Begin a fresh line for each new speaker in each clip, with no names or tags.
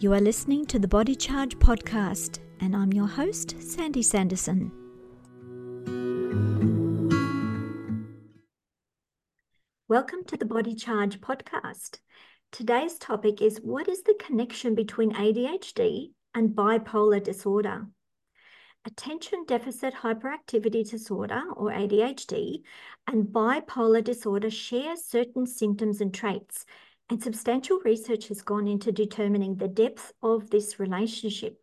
You are listening to the Body Charge podcast, and I'm your host, Sandy Sanderson. Welcome to the Body Charge podcast. Today's topic is what is the connection between ADHD and bipolar disorder? Attention deficit hyperactivity disorder, or ADHD, and bipolar disorder share certain symptoms and traits, and substantial research has gone into determining the depth of this relationship.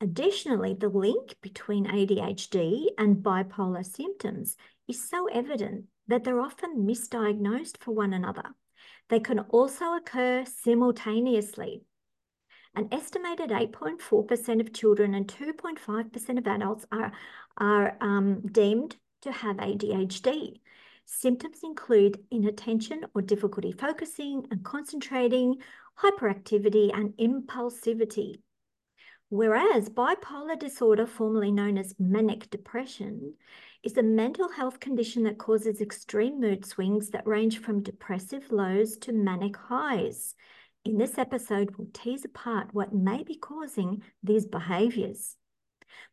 Additionally, the link between ADHD and bipolar symptoms is so evident that they're often misdiagnosed for one another. They can also occur simultaneously. An estimated 8.4% of children and 2.5% of adults are, are um, deemed to have ADHD. Symptoms include inattention or difficulty focusing and concentrating, hyperactivity, and impulsivity. Whereas bipolar disorder, formerly known as manic depression, is a mental health condition that causes extreme mood swings that range from depressive lows to manic highs. In this episode, we'll tease apart what may be causing these behaviors.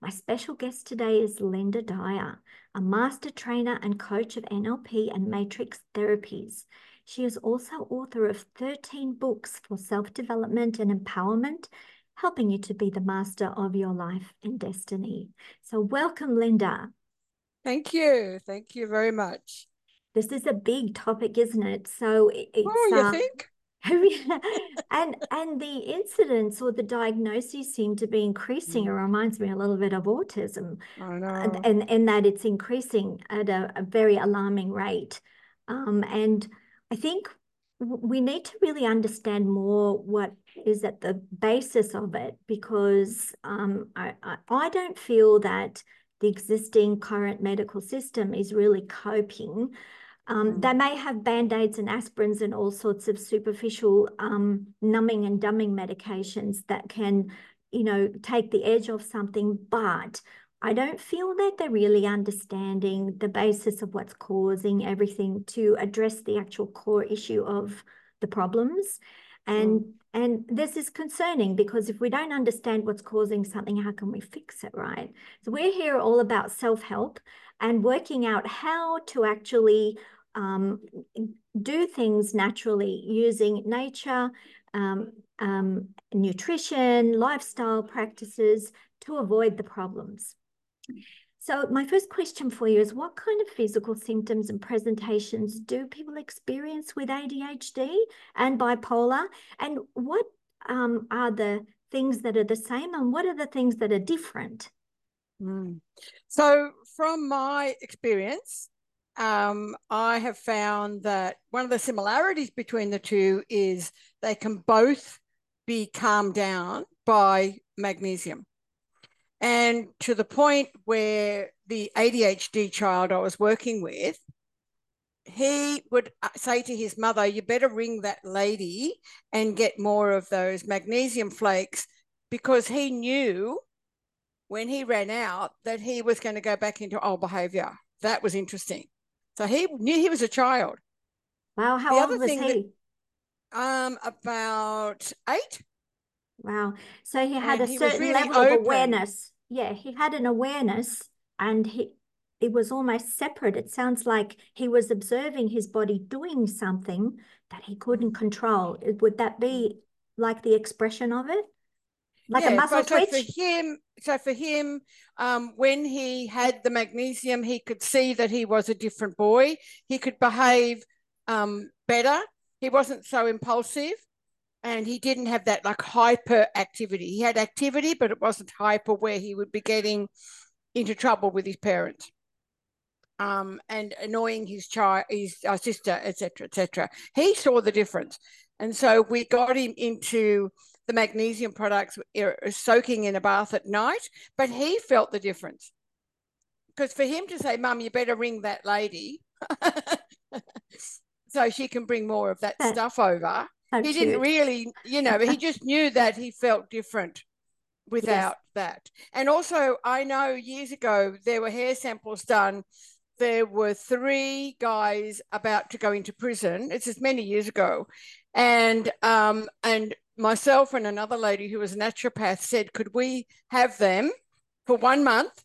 My special guest today is Lynda Dyer, a master trainer and coach of NLP and matrix therapies. She is also author of 13 books for self development and empowerment, helping you to be the master of your life and destiny. So, welcome, Lynda.
Thank you. Thank you very much.
This is a big topic, isn't it? So, it's.
Oh, you uh, think?
and and the incidence or the diagnoses seem to be increasing. It mm. reminds me a little bit of autism.
I know. And,
and, and that it's increasing at a, a very alarming rate. Um, and I think we need to really understand more what is at the basis of it because um, I, I, I don't feel that the existing current medical system is really coping um, mm. They may have band aids and aspirins and all sorts of superficial um, numbing and dumbing medications that can, you know, take the edge off something. But I don't feel that they're really understanding the basis of what's causing everything to address the actual core issue of the problems. And mm. and this is concerning because if we don't understand what's causing something, how can we fix it, right? So we're here all about self-help and working out how to actually um, do things naturally using nature, um, um, nutrition, lifestyle practices to avoid the problems. So my first question for you is what kind of physical symptoms and presentations do people experience with ADHD and bipolar? And what um, are the things that are the same and what are the things that are different?
Mm. So from my experience, um, I have found that one of the similarities between the two is they can both be calmed down by magnesium. And to the point where the ADHD child I was working with, he would uh, say to his mother, You better ring that lady and get more of those magnesium flakes because he knew when he ran out that he was going to go back into old behavior. That was interesting. So he knew he was a child.
Wow, how the old was he?
That, um, about eight.
Wow. So he had and a he certain really level open. of awareness. Yeah, he had an awareness and he it was almost separate. It sounds like he was observing his body doing something that he couldn't control. Would that be like the expression of it? Like yeah, a muscle twitch.
So for him, so for him, um, when he had the magnesium, he could see that he was a different boy. He could behave um, better. He wasn't so impulsive, and he didn't have that like hyper activity. He had activity, but it wasn't hyper where he would be getting into trouble with his parents. Um, and annoying his child, his uh, sister, etc., etc. He saw the difference, and so we got him into the magnesium products soaking in a bath at night, but he felt the difference. Because for him to say, Mum, you better ring that lady so she can bring more of that stuff over, he cute. didn't really, you know, he just knew that he felt different without yes. that. And also, I know years ago there were hair samples done. There were three guys about to go into prison. It's as many years ago, and um, and myself and another lady who was a naturopath said, could we have them for one month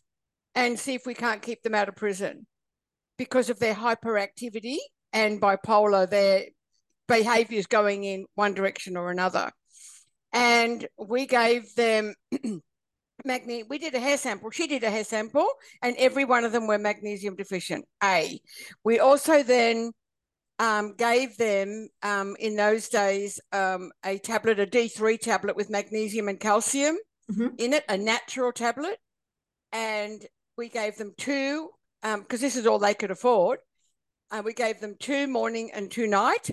and see if we can't keep them out of prison because of their hyperactivity and bipolar, their behaviors going in one direction or another. And we gave them magne- we did a hair sample. She did a hair sample, and every one of them were magnesium deficient. A. We also then um, gave them um, in those days um, a tablet, a D3 tablet with magnesium and calcium
Mhm.
in it, a natural tablet. And we gave them two, because this is all they could afford. Uh, we gave them two morning and two night,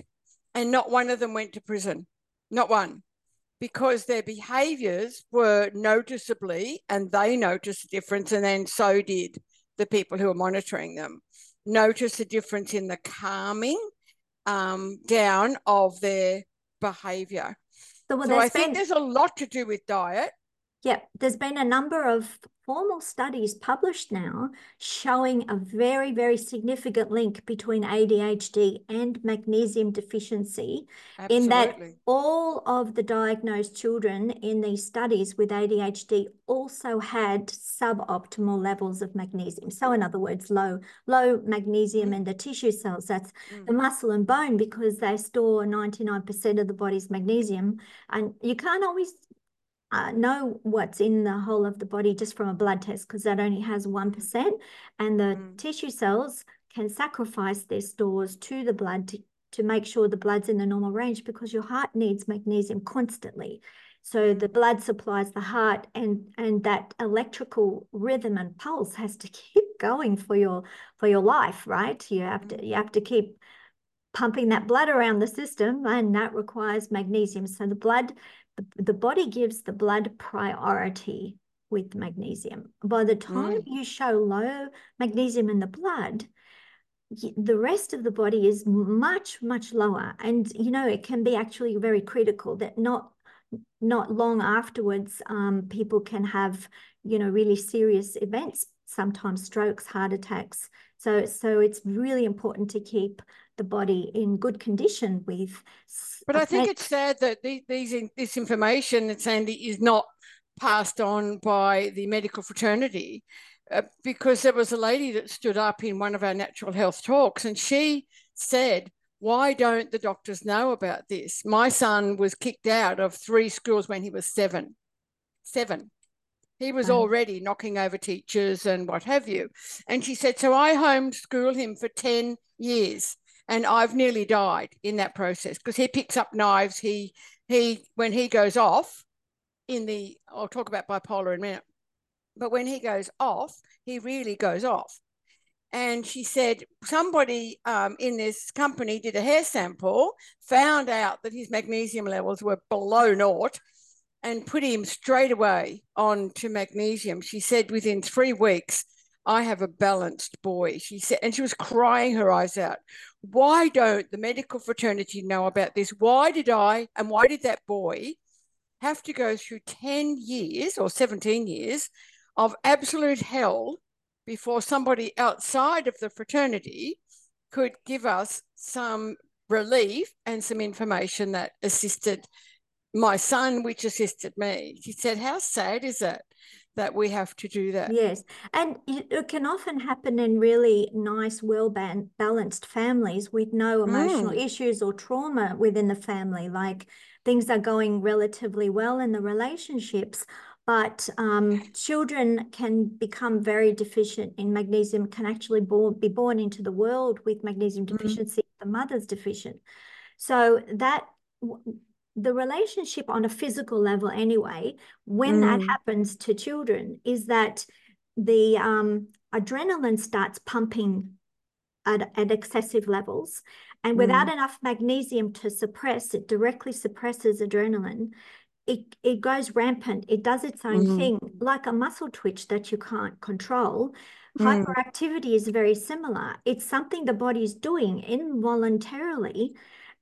and not one of them went to prison. Not one. Because their behaviors were noticeably, and they noticed the difference, and then so did the people who were monitoring them, notice a difference in the calming um, down of their behavior.
So,
so I think there's a lot to do with diet.
Yeah, there's been a number of formal studies published now showing a very, very significant link between ADHD and magnesium deficiency. In that all of the diagnosed children in these studies with ADHD also had suboptimal levels of magnesium. So, in other words, low, low magnesium in the tissue cells. That's
Mm.
the muscle and bone because they store 99% of the body's magnesium. And you can't always uh, know what's in the whole of the body just from a blood test because that only has 1%. And the
Mm.
tissue cells can sacrifice their stores to the blood to, to make sure the blood's in the normal range because your heart needs magnesium constantly. So the blood supplies the heart and and that electrical rhythm and pulse has to keep going for your for your life, right? You have to you have to keep pumping that blood around the system and that requires magnesium. So the blood the, the body gives the blood priority with magnesium. By the time you show low magnesium in the blood, the rest of the body is much much lower. And you know it can be actually very critical that not not long afterwards um, people can have you know really serious events sometimes strokes heart attacks. So so it's really important to keep the body in good condition with
But I think it's sad that these, these this information that Sandy is not passed on by the medical fraternity, uh, because there was a lady that stood up in one of our natural health talks, and she said, "Why don't the doctors know about this? My son was kicked out of three schools when he was seven. Seven. He was already knocking over teachers and what have you." And she said, "So I homeschooled him for ten years." And I've nearly died in that process because he picks up knives. He he when he goes off in the I'll talk about bipolar in a minute, but when he goes off, he really goes off. And she said somebody um, in this company did a hair sample, found out that his magnesium levels were below naught, and put him straight away on to magnesium. She said within three weeks, I have a balanced boy. She said, and she was crying her eyes out. Why don't the medical fraternity know about this? Why did I and why did that boy have to go through 10 years or 17 years of absolute hell before somebody outside of the fraternity could give us some relief and some information that assisted my son, which assisted me? She said, How sad is it that we have to do that?
Yes, and it can often happen in really nice, well balanced families with no emotional
Mm.
issues or trauma within the family. Like things are going relatively well in the relationships, but um, children can become very deficient in magnesium, can actually born, be born into the world with magnesium
Mhm.
deficiency. if The mother's deficient. So that the relationship on a physical level anyway, when that
Mm.
happens to children, is that the um, adrenaline starts pumping at, at excessive levels. And without enough magnesium to suppress, it directly suppresses adrenaline. It, it goes rampant. It does its own
Mm.
thing, like a muscle twitch that you can't control.
Mm.
Hyperactivity is very similar. It's something the body's doing involuntarily,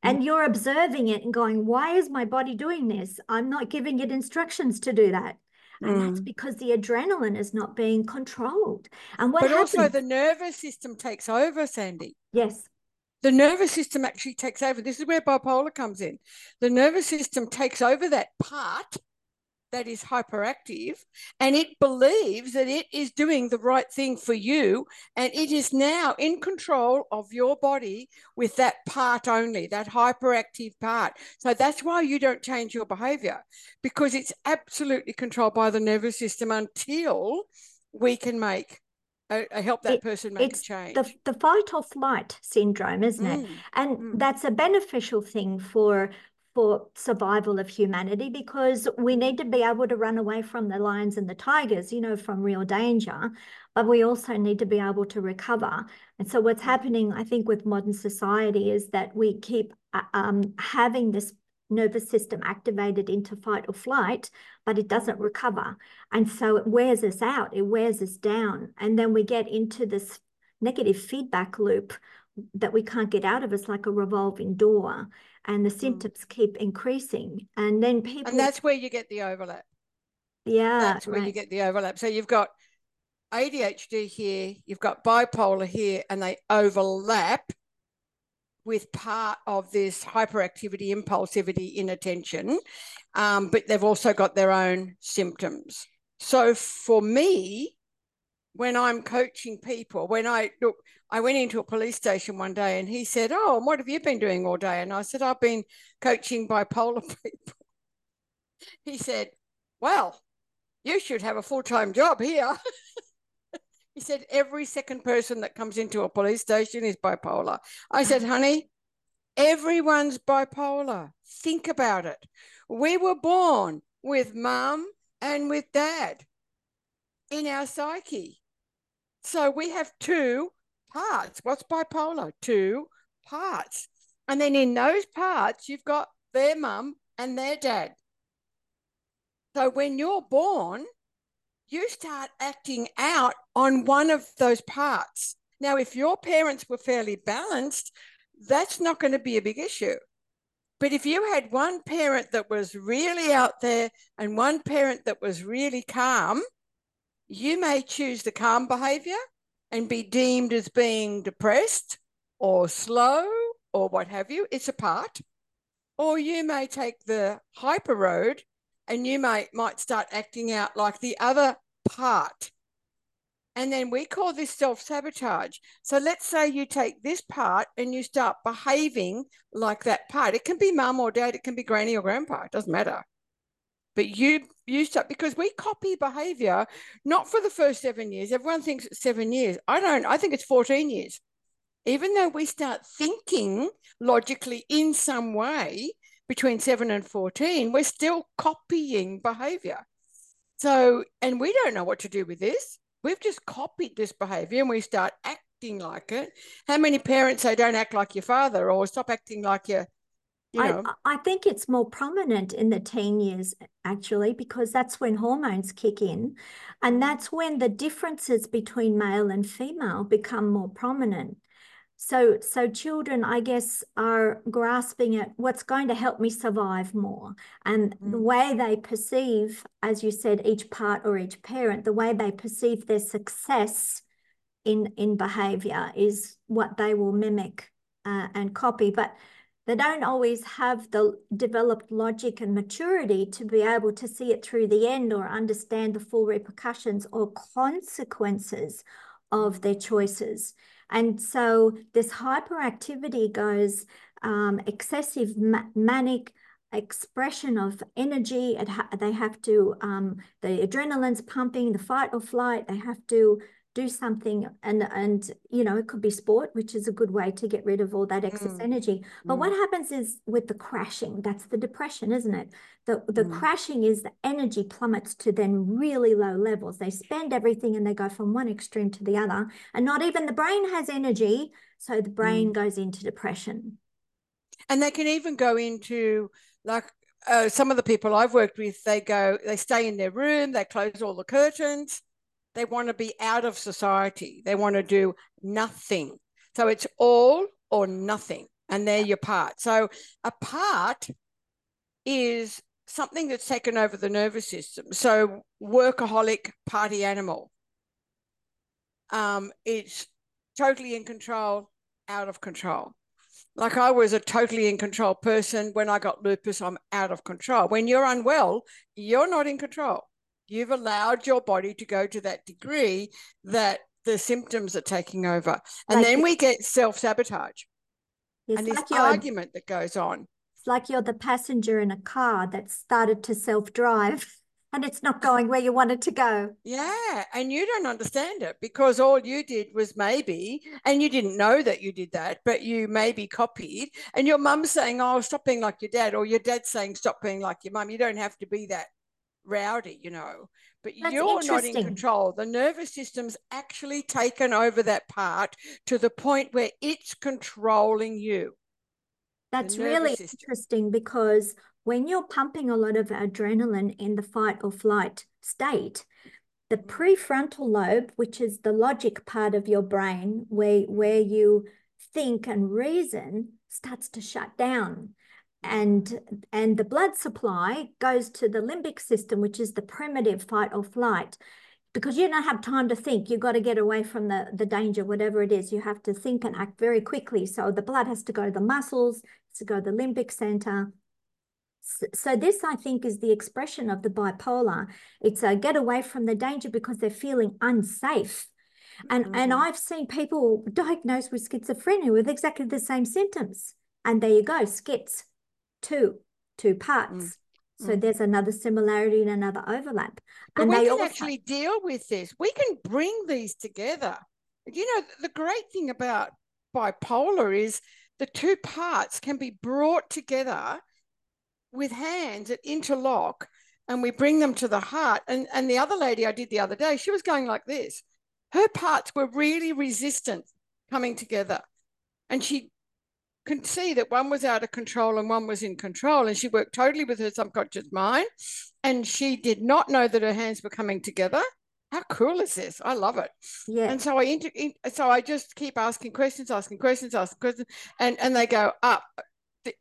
and you're observing it and going, Why is my body doing this? I'm not giving it instructions to do that. And that's
Mm.
because the adrenaline is not being controlled. And what
But
happens?
also the nervous system takes over, Sandy.
Yes.
the nervous system actually takes over. This is where bipolar comes in. The nervous system takes over that part that is hyperactive and it believes that it is doing the right thing for you and it is now in control of your body with that part only that hyperactive part so that's why you don't change your behavior because it's absolutely controlled by the nervous system until we can make uh, help that it, person make
it's
a change.
The, the fight or flight syndrome, isn't mm. it? And mm. that's a beneficial thing for for survival of humanity because we need to be able to run away from the lions and the tigers, you know, from real danger, but we also need to be able to recover. And so, what's happening, I think, with modern society is that we keep uh, um, having this nervous system activated into fight or flight, but it doesn't recover. And so, it wears us out, it wears us down. And then we get into this negative feedback loop that we can't get out of. It's like a revolving door and the mm. symptoms mm. keep increasing. And then people.
And that's where you get the overlap.
Yeah.
That's where right. you get the overlap. So you've got ADHD here, you've got bipolar here, and they overlap with part of this hyperactivity, impulsivity, inattention. Um, but they've also got their own symptoms. So for me, when I'm coaching people, when I look, I went into a police station one day and he said, Oh, what have you been doing all day? And I said, I've been coaching bipolar people. He said, Well, you should have a full time job here. he said, Every second person that comes into a police station is bipolar. I said, mm-hmm. Honey, everyone's bipolar. Think about it. We were born with mum and with dad in our psyche. So we have two parts. What's bipolar? Two parts. And then in those parts, you've got their mum and their dad. So when you're born, you start acting out on one of those parts. Now, if your parents were fairly balanced, that's not going to be a big issue. But if you had one parent that was really out there and one parent that was really calm, you may choose the calm behavior and be deemed as being depressed or slow or what have you. It's a part. Or you may take the hyper road and you may might start acting out like the other part. And then we call this self sabotage. So let's say you take this part and you start behaving like that part. It can be mum or dad, it can be granny or grandpa, it doesn't matter but you you start because we copy behavior not for the first seven years. Everyone thinks it's seven years. I don't i think it's 14 years. Even though we start thinking logically in some way between 7 and 14 we're still copying behavior. So and we don't know what to do with this. We've just copied this behavior and we start acting like it. How many parents say don't act like your father or stop acting like your you know.
I, I think it's more prominent in the teen years actually because that's when hormones kick in and mm-hmm. that's when the differences between male and female become more prominent so so children i guess are grasping at what's going to help me survive more and mm. the way they perceive as you said each part or each parent the way they perceive their success in in behavior is what they will mimic uh, and copy but they don't always have the developed logic and maturity to be able to see it through the end or understand the full repercussions or consequences of their choices. And so this hyperactivity goes um, excessive ma manic expression of energy. Ha they have to, um, the adrenaline's pumping, the fight or flight, they have to do something and and you know it could be sport which is a good way to get rid of all that excess mm. energy but mm. what happens is with the crashing that's the depression isn't it the the mm. crashing is the energy plummets to then really low levels they spend everything and they go from one extreme to the other and not even the brain has energy so the brain mm. goes into depression
and they can even go into like uh, some of the people I've worked with, they go, they stay in their room, they close all the curtains, they want to be out of society. They want to do nothing. So it's all or nothing. And they're your part. So a part is something that's taken over the nervous system. So workaholic party animal. Um, it's totally in control, out of control. Like I was a totally in control person. When I got lupus, I'm out of control. When you're unwell, you're not in control. You've allowed your body to go to that degree that the symptoms are taking over. And
Like
then we get self sabotage
It's
and this
like
argument that goes on.
it's like you're the passenger in a car that started to self-drive and it's not going where you want it to go.
Yeah. And you don't understand it because all you did was maybe, and you didn't know that you did that, but you maybe copied. And your mum's saying, Oh, stop being like your dad, or your dad's saying, Stop being like your mum. You don't have to be that rowdy, you know. But
That's
you're not in control. The nervous system's actually taken over that part to the point where it's controlling you.
That's really
system.
interesting because when you're pumping a lot of adrenaline in the fight or flight state, the prefrontal lobe, which is the logic part of your brain, where, where you think and reason, starts to shut down. And, and the blood supply goes to the limbic system, which is the primitive fight or flight. Because you don't have time to think, you've got to get away from the, the danger, whatever it is. You have to think and act very quickly. So the blood has to go to the muscles, to go to the limbic center. So this, I think, is the expression of the bipolar. It's a get away from the danger because they're feeling unsafe. And and
Mhm.
I've seen people diagnosed with schizophrenia with exactly the same symptoms. And there you go, schiz, two, two parts. So
mm.
there's another similarity and another overlap.
But
and
we
they
can
also,
actually deal with this. We can bring these together. You know, the great thing about bipolar is the two parts can be brought together with hands that interlock and we bring them to the heart. And, and the other lady I did the other day, she was going like this. Her parts were really resistant coming together. And she could see that one was out of control and one was in control. And she worked totally with her subconscious mind. And she did not know that her hands were coming together. How cool is this? I love it.
yeah,
And so I inter- in, so I just keep asking questions, asking questions, asking questions, and and they go up.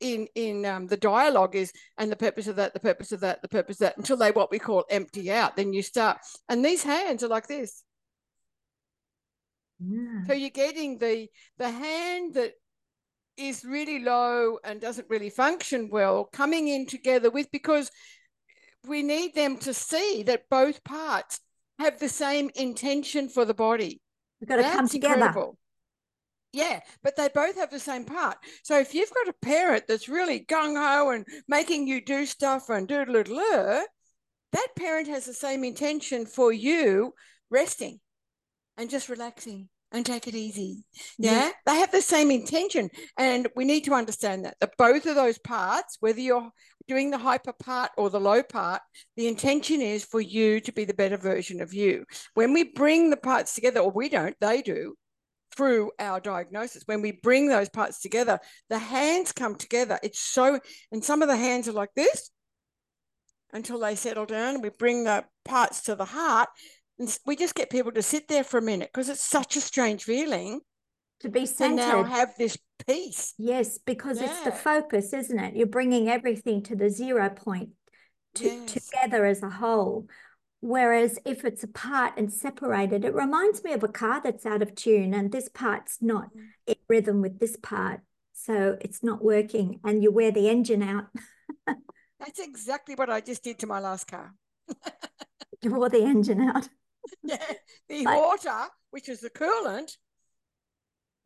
In in um, the dialogue is and the purpose of that, the purpose of that, the purpose of that, until they what we call empty out. Then you start, and these hands are like this.
yeah.
So you're getting the the hand that is really low and doesn't really function well coming in together with because we need them to see that both parts have the same intention for the body.
We've got to come
That's
together.
incredible. Yeah, but they both have the same part. So if you've got a parent that's really gung ho and making you do stuff and do that parent has the same intention for you resting and just relaxing and take it easy.
Yeah.
Yeah, they have the same intention. And we need to understand that, that both of those parts, whether you're doing the hyper part or the low part, the intention is for you to be the better version of you. When we bring the parts together, or we don't, they do, through our diagnosis. When we bring those parts together, the hands come together. It's so, and some of the hands are like this until they settle down. We bring the parts to the heart. And we just get people to sit there for a minute because it's such a strange feeling
To be
to now
centered.
have this peace.
Yes, because it's the focus, isn't it? You're bringing everything to the zero point to,
Yes.
together as a whole. Whereas if it's apart and separated, it reminds me of a car that's out of tune and this part's not
Mm.
in rhythm with this part. So it's not working and you wear the engine out.
That's exactly what I just did to my last car.
You wore the engine out.
Yeah, the
Like-
water, which is the coolant,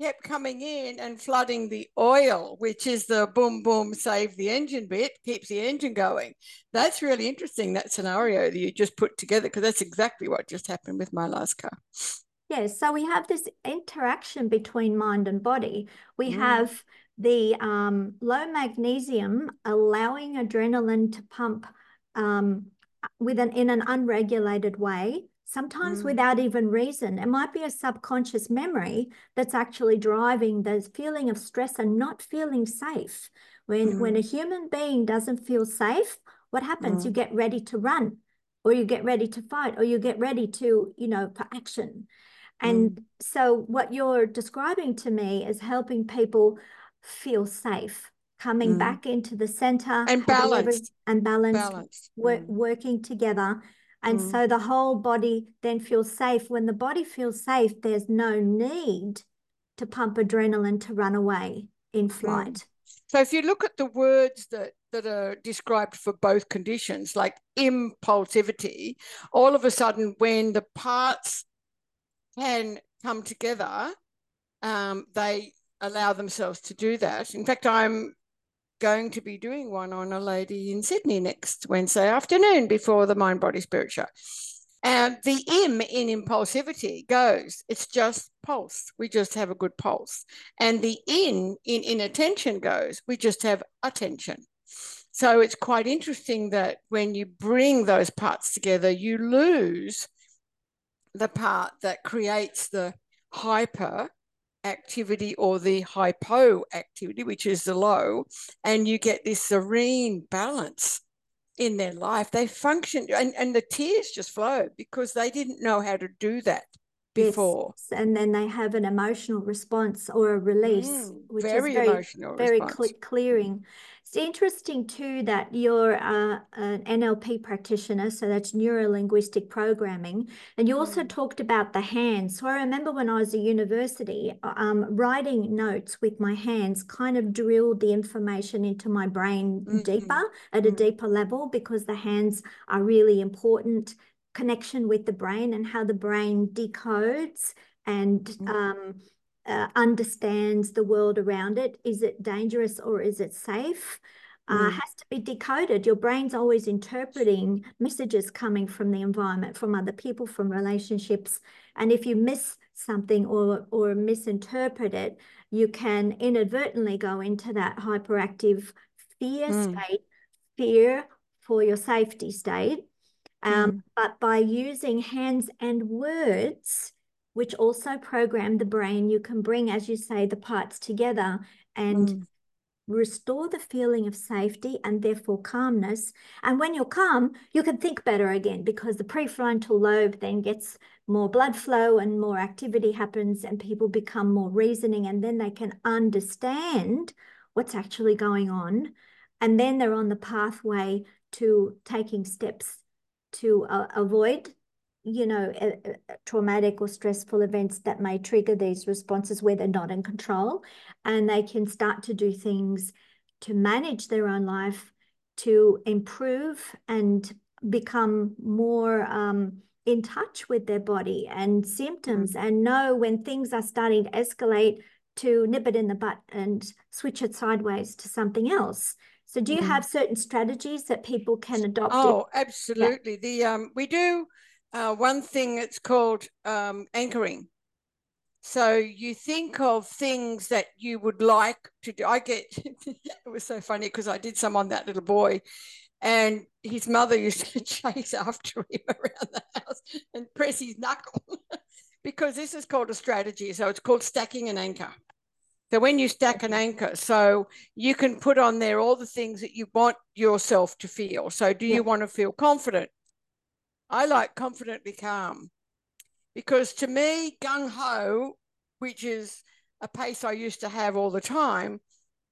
kept coming in and flooding the oil, which is the boom, boom, save the engine bit, keeps the engine going. That's really interesting, that scenario that you just put together, because that's exactly what just happened with my last car.
Yes, so we have this interaction between mind and body. We
Mm.
have the um, low magnesium allowing adrenaline to pump um, with an in an unregulated way, sometimes
Mm.
without even reason. It might be a subconscious memory that's actually driving the feeling of stress and not feeling safe. When when a human being doesn't feel safe, what happens? You get ready to run, or you get ready to fight, or you get ready to, you know, for action. And so, what you're describing to me is helping people feel safe, coming
Mm.
back into the center
And
every-
balanced.
and balanced,
Balanced.
wor-
Mm.
working together. And
Mm.
so the whole body then feels safe. When the body feels safe, there's no need to pump adrenaline to run away. in flight. Mm.
So if you look at the words that that are described for both conditions, like impulsivity, all of a sudden when the parts can come together, um, they allow themselves to do that. In fact, I'm going to be doing one on a lady in Sydney next Wednesday afternoon before the Mind Body Spirit Show. And the M in impulsivity goes, it's just pulse. We just have a good pulse. And the in in inattention goes, we just have attention. So it's quite interesting that when you bring those parts together, you lose the part that creates the hyper activity or the hypo activity, which is the low, and you get this serene balance in their life. They function and, and the tears just flow because they didn't know how to do that before.
Yes. And then they have an emotional response or a release, mm,
which very is very emotional
very cl- clearing. It's interesting too that you're uh, an NLP practitioner, so that's neuro linguistic programming, and you also mm. talked about the hands. So I remember when I was at university, um, writing notes with my hands kind of drilled the information into my brain mm-hmm. deeper at a mm. deeper level because the hands are really important connection with the brain and how the brain decodes and mm. um, uh, understands the world around it. Is it dangerous or is it safe? Uh, mm. has to be decoded. Your brain's always interpreting messages coming from the environment, from other people, from relationships. And if you miss something or or misinterpret it, you can inadvertently go into that hyperactive fear mm. state, fear for your safety state. Um, mm. But by using hands and words, which also program the brain. You can bring, as you say, the parts together and mm. restore the feeling of safety and therefore calmness. And when you're calm, you can think better again because the prefrontal lobe then gets more blood flow and more activity happens, and people become more reasoning, and then they can understand what's actually going on. And then they're on the pathway to taking steps to uh, avoid you know, traumatic or stressful events that may trigger these responses where they're not in control. And they can start to do things to manage their own life, to improve and become more um, in touch with their body and symptoms mm-hmm. and know when things are starting to escalate to nip it in the butt and switch it sideways to something else. So do you mm. have certain strategies that people can adopt?
Oh, absolutely. Yeah. The um we do uh, one thing it's called um, anchoring. So you think of things that you would like to do. I get it was so funny because I did some on that little boy, and his mother used to chase after him around the house and press his knuckle because this is called a strategy. So it's called stacking an anchor. So when you stack an anchor, so you can put on there all the things that you want yourself to feel. So do you want to feel confident? I like confidently calm because to me, gung ho, which is a pace I used to have all the time,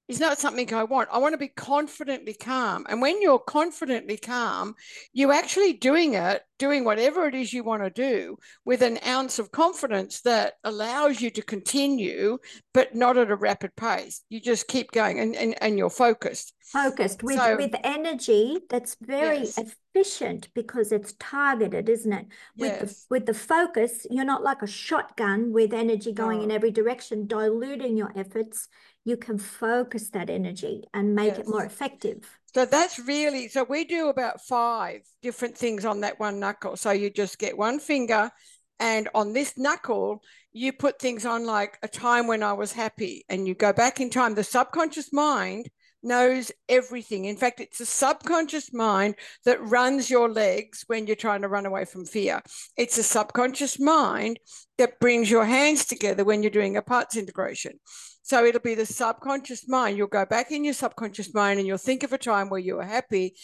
is not something I want. I want to be confidently calm. And when you're confidently calm, you're actually doing it, doing whatever it is you want to do with an ounce of confidence that allows you to continue, but not at a rapid pace. You just keep going and, and, and you're focused.
Focused with, so, with energy that's very yes. Efficient because it's targeted, isn't it? With yes. the with the focus, you're not like a shotgun with energy going no. in every direction, diluting your efforts you can focus that energy and make yes. it more effective.
So that's really so we do about five different things on that one knuckle. So you just get one finger and on this knuckle you put things on like a time when I was happy and you go back in time the subconscious mind knows everything. In fact, it's a subconscious mind that runs your legs when you're trying to run away from fear. It's a subconscious mind that brings your hands together when you're doing a parts integration. So it'll be the subconscious mind. You'll go back in your subconscious mind and you'll think of a time where you were happy,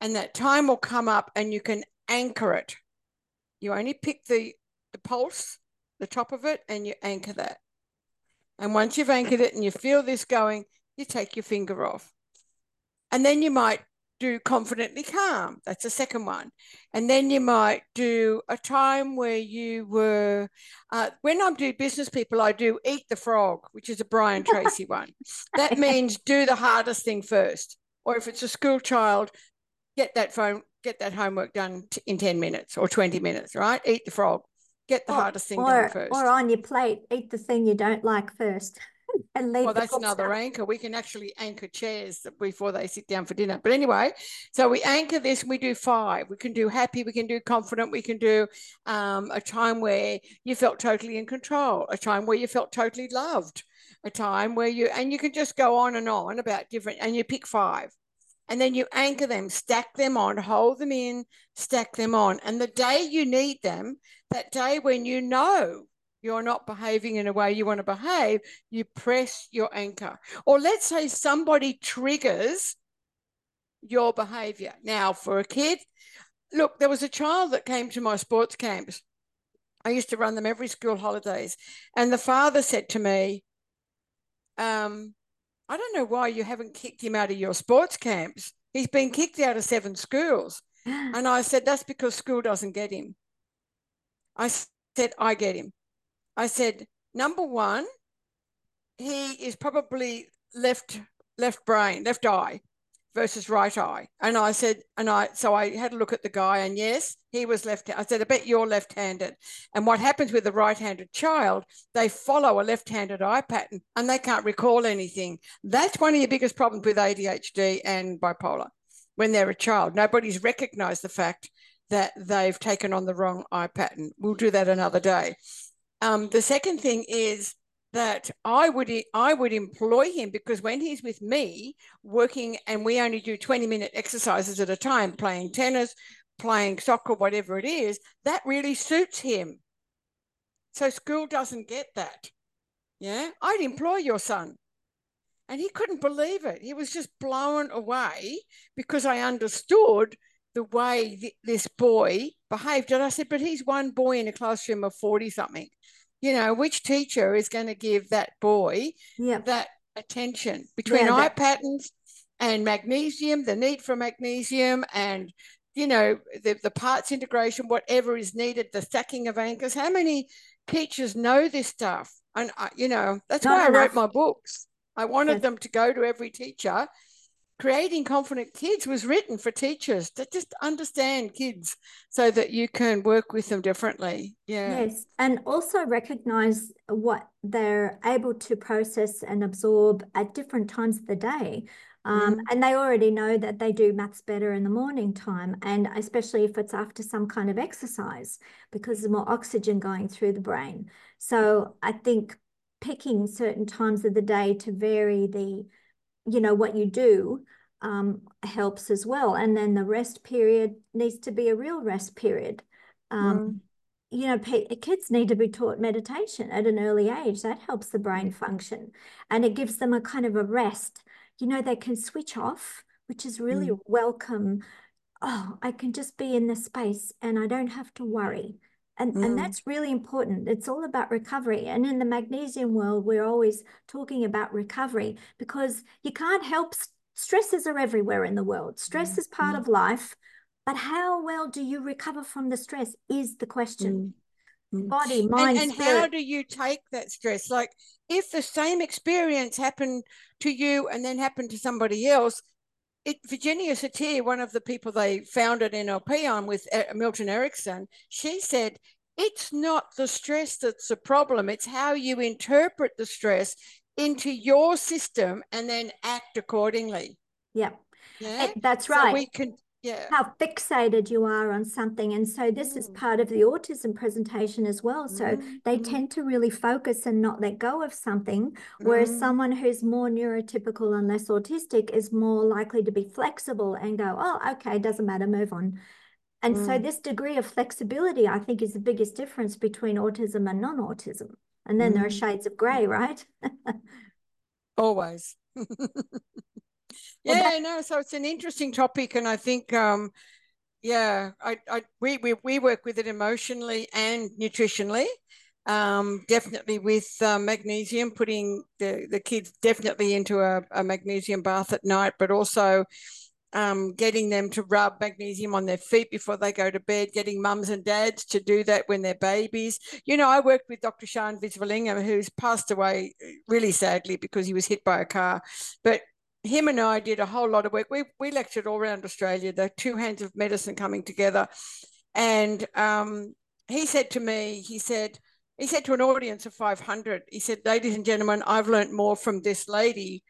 and that time will come up and you can anchor it. You only pick the, the pulse, the top of it, and you anchor that. And once you've anchored it and you feel this going, you take your finger off. And then you might do confidently calm. That's the second one. And then you might do a time where you were, uh, when I do business people, I do eat the frog, which is a Brian Tracy one. That means do the hardest thing first. Or if it's a school child, get that phone, get that homework done in 10 minutes or 20 minutes, right? Eat the frog. Get the
or,
hardest thing
or,
done first.
Or on your plate, eat the thing you don't like first. and leave
well, that's another anchor. We can actually anchor chairs before they sit down for dinner. But anyway, so we anchor this and we do five. We can do happy, we can do confident, we can do um, a time where you felt totally in control, a time where you felt totally loved, a time where you, and you can just go on and on about different, and you pick five. And then you anchor them, stack them on, hold them in, stack them on. And the day you need them, that day when you know you're not behaving in a way you want to behave, you press your anchor. Or let's say somebody triggers your behavior. Now, for a kid, look, there was a child that came to my sports camps. I used to run them every school holidays. And the father said to me, um, I don't know why you haven't kicked him out of your sports camps. He's been kicked out of seven schools. And I said, That's because school doesn't get him. I said, I get him. I said, number one, he is probably left left brain, left eye versus right eye. And I said, and I so I had a look at the guy, and yes, he was left. I said, I bet you're left-handed. And what happens with a right-handed child, they follow a left-handed eye pattern and they can't recall anything. That's one of your biggest problems with ADHD and bipolar. When they're a child, nobody's recognized the fact that they've taken on the wrong eye pattern. We'll do that another day. Um, the second thing is that I would I would employ him because when he's with me working and we only do 20 minute exercises at a time, playing tennis, playing soccer, whatever it is, that really suits him. So school doesn't get that. Yeah, I'd employ your son. And he couldn't believe it. He was just blown away because I understood the way th- this boy behaved. And I said, but he's one boy in a classroom of 40 something. You know, which teacher is going to give that boy that attention between yeah, eye that- patterns and magnesium, the need for magnesium and you know the, the parts integration whatever is needed the stacking of anchors how many teachers know this stuff and I, you know that's Not why enough. i wrote my books i wanted them to go to every teacher creating confident kids was written for teachers to just understand kids so that you can work with them differently. Yeah.
Yes and also recognize what they're able to process and absorb at different times of the day. Um, mm. and they already know that they do maths better in the morning time and especially if it's after some kind of exercise because there's more oxygen going through the brain. So i think picking certain times of the day to vary the you know, what you do um, helps as well. And then the rest period needs to be a real rest period. Um, mm. You know, kids need to be taught meditation at an early age. That helps the brain function and it gives them a kind of a rest. You know, they can switch off, which is really mm. welcome. Oh, I can just be in the space and I don't have to worry. And, mm. and that's really important. It's all about recovery. And in the magnesium world, we're always talking about recovery because you can't help stresses are everywhere in the world. Stress mm. is part mm. of life. But how well do you recover from the stress is the question. Mm. mm. Body, mind,
and, and how do you take that stress? Like if the same experience happened to you and then happened to somebody else, it, Virginia Satir, one of the people they founded NLP on with uh, Milton Erickson, she said, it's not the stress that's the problem. It's how you interpret the stress into your system and then act accordingly.
Yeah. Yeah. That's right.
So we can yeah.
how fixated you are on something. And so this mm. is part of the autism presentation as well. So mm. they mm. tend to really focus and not let go of something, whereas mm. someone who's more neurotypical and less autistic is more likely to be flexible and go, oh, okay, it doesn't matter, move on. And so mm. this degree of flexibility, I think, is the biggest difference between autism and non-autism. And then there are mm. shades of gray, right?
Always. yeah, well, no. So it's an interesting topic, and I think, um, yeah, I, I, we, we, we work with it emotionally and nutritionally. Um, definitely with uh, magnesium, putting the, the kids definitely into a, a, magnesium bath at night, but also um, getting them to rub magnesium on their feet before they go to bed, getting mums and dads to do that when they're babies. You know, I worked with Dr. Shan Visvalingam, who's passed away really sadly because he was hit by a car. But him and I did a whole lot of work. We, we lectured all around Australia, the two hands of medicine coming together. And um, he said to me, he said, he said to an audience of 500, he said, ladies and gentlemen, I've learned more from this lady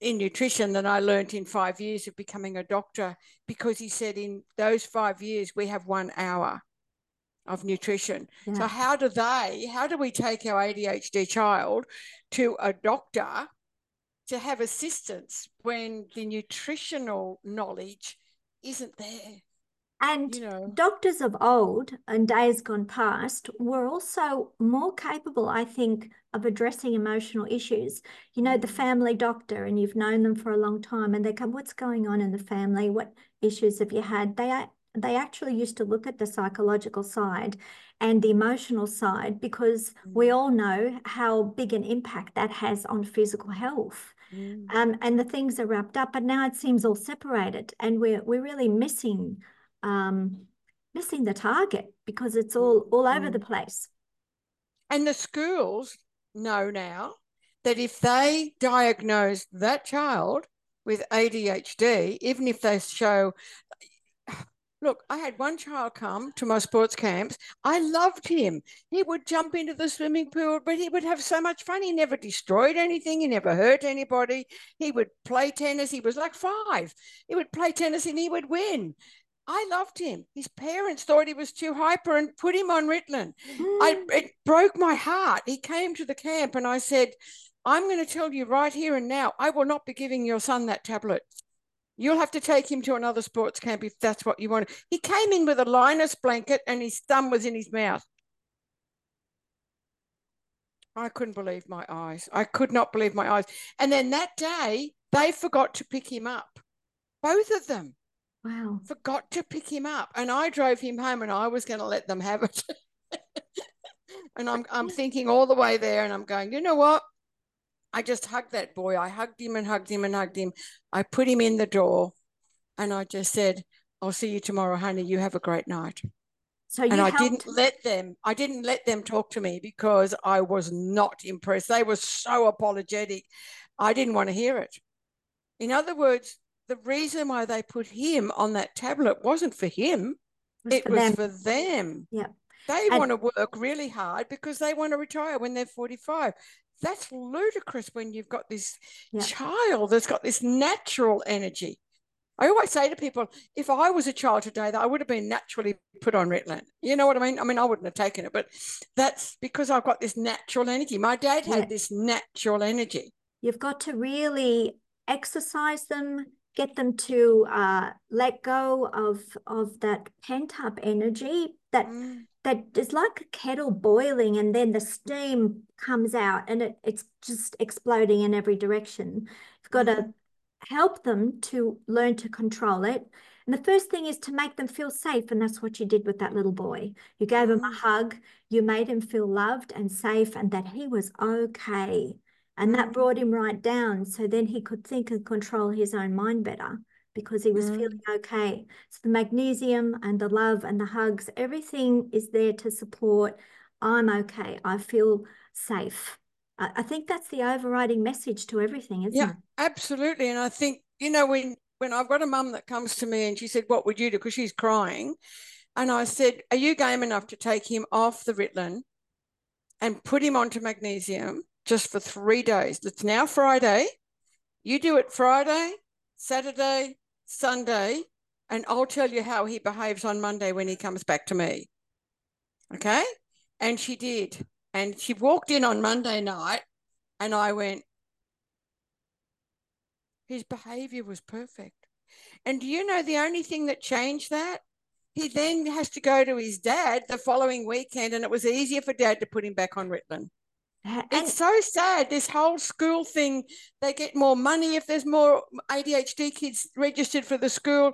in nutrition than I learned in five years of becoming a doctor because he said in those five years we have one hour of nutrition. Yeah. So how do they, how do we take our ADHD child to a doctor to have assistance when the nutritional knowledge isn't there?
And you know. doctors of old and days gone past were also more capable, I think, of addressing emotional issues. You know, the mm. family doctor, and you've known them for a long time, and they come, "What's going on in the family? What issues have you had?" They are they actually used to look at the psychological side and the emotional side because mm. we all know how big an impact that has on physical health. Mm. Um, and the things are wrapped up, but now it seems all separated, and we're we're really missing um, missing the target because it's all all over mm. the place.
And the schools know now that if they diagnose that child with ADHD, even if they show Look, I had one child come to my sports camps. I loved him. He would jump into the swimming pool, but he would have so much fun. He never destroyed anything. He never hurt anybody. He would play tennis. He was like five. He would play tennis and he would win. I loved him. His parents thought he was too hyper and put him on Ritalin. Mm. I, it broke my heart. He came to the camp and I said, I'm going to tell you right here and now, I will not be giving your son that tablet. You'll have to take him to another sports camp if that's what you want. He came in with a Linus blanket and his thumb was in his mouth. I couldn't believe my eyes. I could not believe my eyes. And then that day, they forgot to pick him up, both of them.
Wow.
Forgot to pick him up. And I drove him home and I was going to let them have it. and I'm, I'm thinking all the way there and I'm going, you know what? I just hugged that boy. I hugged him and hugged him and hugged him. I put him in the door and I just said, I'll see you tomorrow, honey. You have a great night. So and I helped... didn't let them, I didn't let them talk to me because I was not impressed. They were so apologetic. I didn't want to hear it. In other words, the reason why they put him on that tablet wasn't for him, it, it for was them. for them.
Yeah.
They and, want to work really hard because they want to retire when they're 45. That's ludicrous when you've got this yeah. child that's got this natural energy. I always say to people, if I was a child today, that I would have been naturally put on Ritalin. You know what I mean? I mean, I wouldn't have taken it, but that's because I've got this natural energy. My dad had yeah. this natural energy.
You've got to really exercise them, get them to uh, let go of of that pent up energy that mm. that is like a kettle boiling and then the steam comes out and it, it's just exploding in every direction. You've got to help them to learn to control it. And the first thing is to make them feel safe. And that's what you did with that little boy. You gave him a mm. hug, you made him feel loved and safe and that he was okay. And that mm. brought him right down. So then he could think and control his own mind better because he was mm. feeling okay. So the magnesium and the love and the hugs, everything is there to support. I'm okay. I feel safe. I, I think that's the overriding message to everything, isn't
yeah,
it?
Yeah, absolutely. And I think, you know, when when I've got a mum that comes to me and she said, What would you do? Because she's crying. And I said, Are you game enough to take him off the Ritalin and put him onto magnesium? just for three days. It's now Friday. You do it Friday, Saturday, Sunday, and I'll tell you how he behaves on Monday when he comes back to me. Okay. And she did. And she walked in on Monday night, and I went, his behavior was perfect. And do you know the only thing that changed that? He then has to go to his dad the following weekend, and it was easier for dad to put him back on Ritalin. And it's so sad. This whole school thing, they get more money if there's more ADHD kids registered for the school.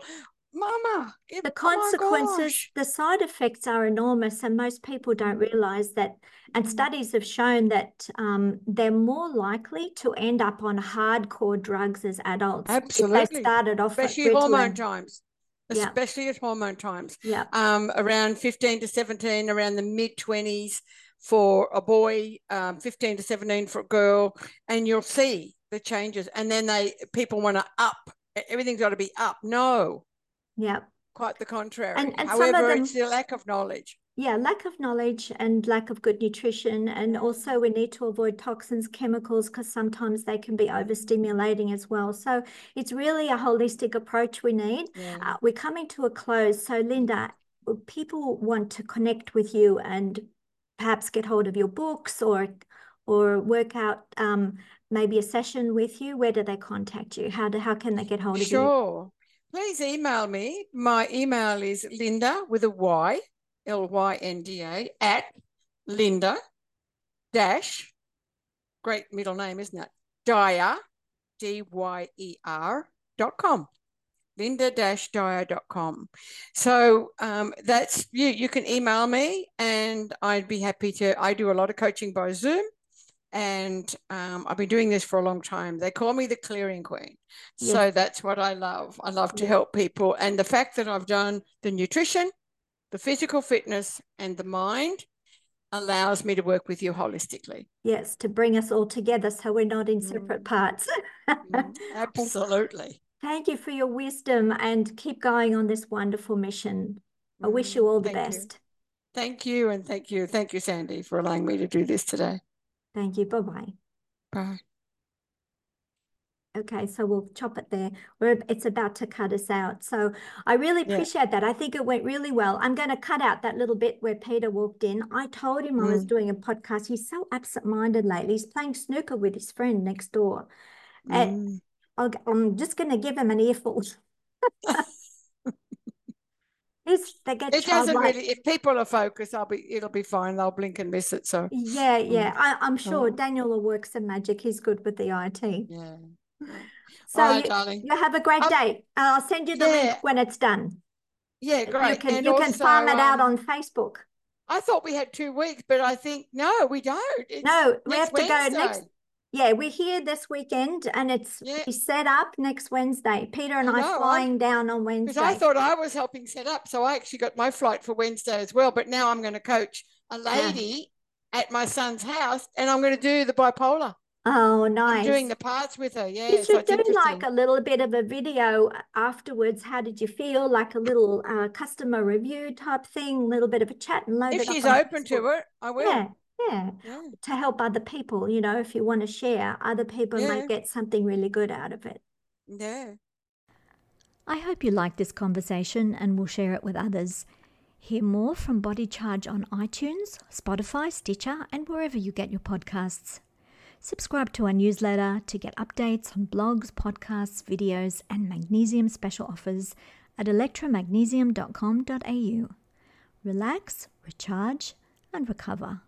Mama, give,
the
oh
consequences,
gosh.
the side effects are enormous, and most people don't realize that. And
Mm.
studies have shown that um, they're more likely to end up on hardcore drugs as adults if they started off at
especially hormone times,
Yeah.
especially at hormone times.
Yeah,
Um, around 15 to 17, around the mid 20s for a boy, um, 15 to 17 for a girl, and you'll see the changes. And then they people want to up, everything's got to be up. No,
yeah.
quite the contrary.
And- and some of
However,
them-
it's the lack of knowledge.
Yeah, lack of knowledge and lack of good nutrition. And also, we need to avoid toxins, chemicals, because sometimes they can be overstimulating as well. So, it's really a holistic approach we need.
Yeah.
Uh, we're coming to a close. So, Lynda, people want to connect with you and perhaps get hold of your books or or work out um, maybe a session with you. Where do they contact you? How do how can they get hold of you?
Sure. Please email me. My email is Lynda with a Y, L Y N D A, at Lynda dash, great middle name, isn't it? Dyer, D Y E R dot com. Lynda dash dyer dot com. So um, that's you. You can email me and I'd be happy to. I do a lot of coaching by Zoom and um, I've been doing this for a long time. They call me the clearing queen.
Yes.
So that's what I love. I love to help people. And the fact that I've done the nutrition, the physical fitness, and the mind allows me to work with you holistically.
Yes, to bring us all together so we're not in separate
Mm.
parts.
Mm, Absolutely.
Thank you for your wisdom and keep going on this wonderful mission. I wish you
Mm,
all the
thank you.
best.
Thank you. And thank you. Thank you, Sandy, for allowing me to do this today.
Thank you. Bye bye.
Bye.
Okay, so we'll chop it there. We're, it's about to cut us out. So I really
Yeah.
appreciate that. I think it went really well. I'm going to cut out that little bit where Peter walked in. I told him I was
Mm.
doing a podcast. He's so absent-minded lately. He's playing snooker with his friend next door. And
Mm.
I'll, g- I'm just going to give him an earful. He's, they get
It doesn't really, if people are focused, I'll be, it'll be fine. They'll blink and miss it. So,
Yeah, yeah. I, I'm sure
Oh.
Daniel will work some magic. He's good with the IT.
yeah.
So
right,
you,
darling.
you have a great
Um,
day. I'll send you the link when it's done.
Yeah, great.
You can
And
you can
also,
farm it out
um,
on Facebook.
I thought we had two weeks, but I think no, we don't. It's
No, we have to go next. Yeah, we're here this weekend and it's
Yeah.
set up next Wednesday. Peter and
I
I
know, I-
flying down on Wednesday. Because.
I thought I was helping set up, so I actually got my flight for Wednesday as well. But now I'm going to coach a lady at my son's house, and I'm going to do the bipolar.
oh,
I'm
nice.
doing the parts with her. Yeah,
You
so
should
it's
do like a little bit of a video afterwards. How did you feel? Like a little uh, customer review type thing, a little bit of a chat and load
If she's open to it, I will.
Yeah, yeah.
Yeah.
To help other people, you know, if you want to share, other people
Yeah.
might get something really good out of it.
Yeah.
I hope you like this conversation and will share it with others. Hear more from Body Charge on iTunes, Spotify, Stitcher, and wherever you get your podcasts. Subscribe to our newsletter to get updates on blogs, podcasts, videos, and magnesium special offers at electromagnesium.com.au. Relax, recharge, and recover.